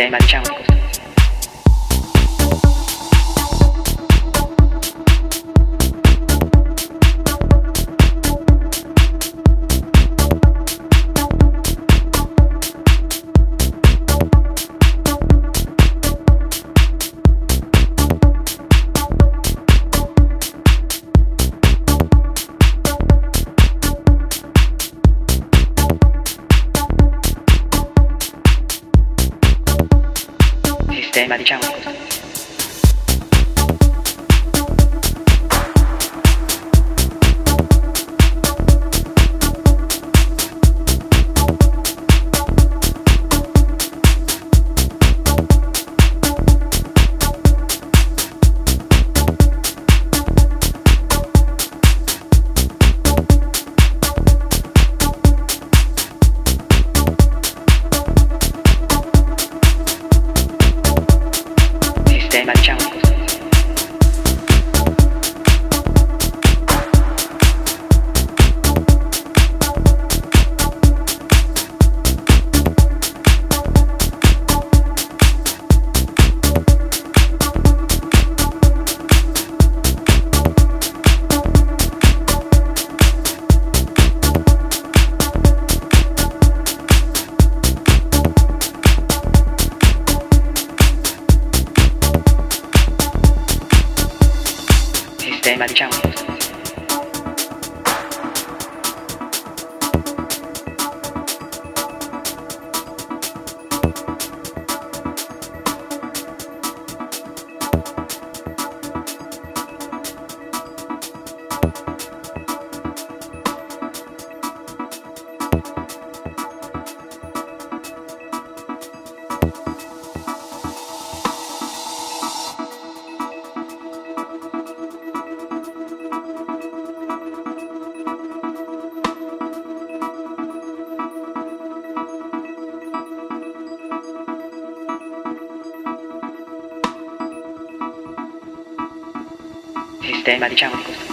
내 만장한 곳 Sistema di sound. Sistema di sound.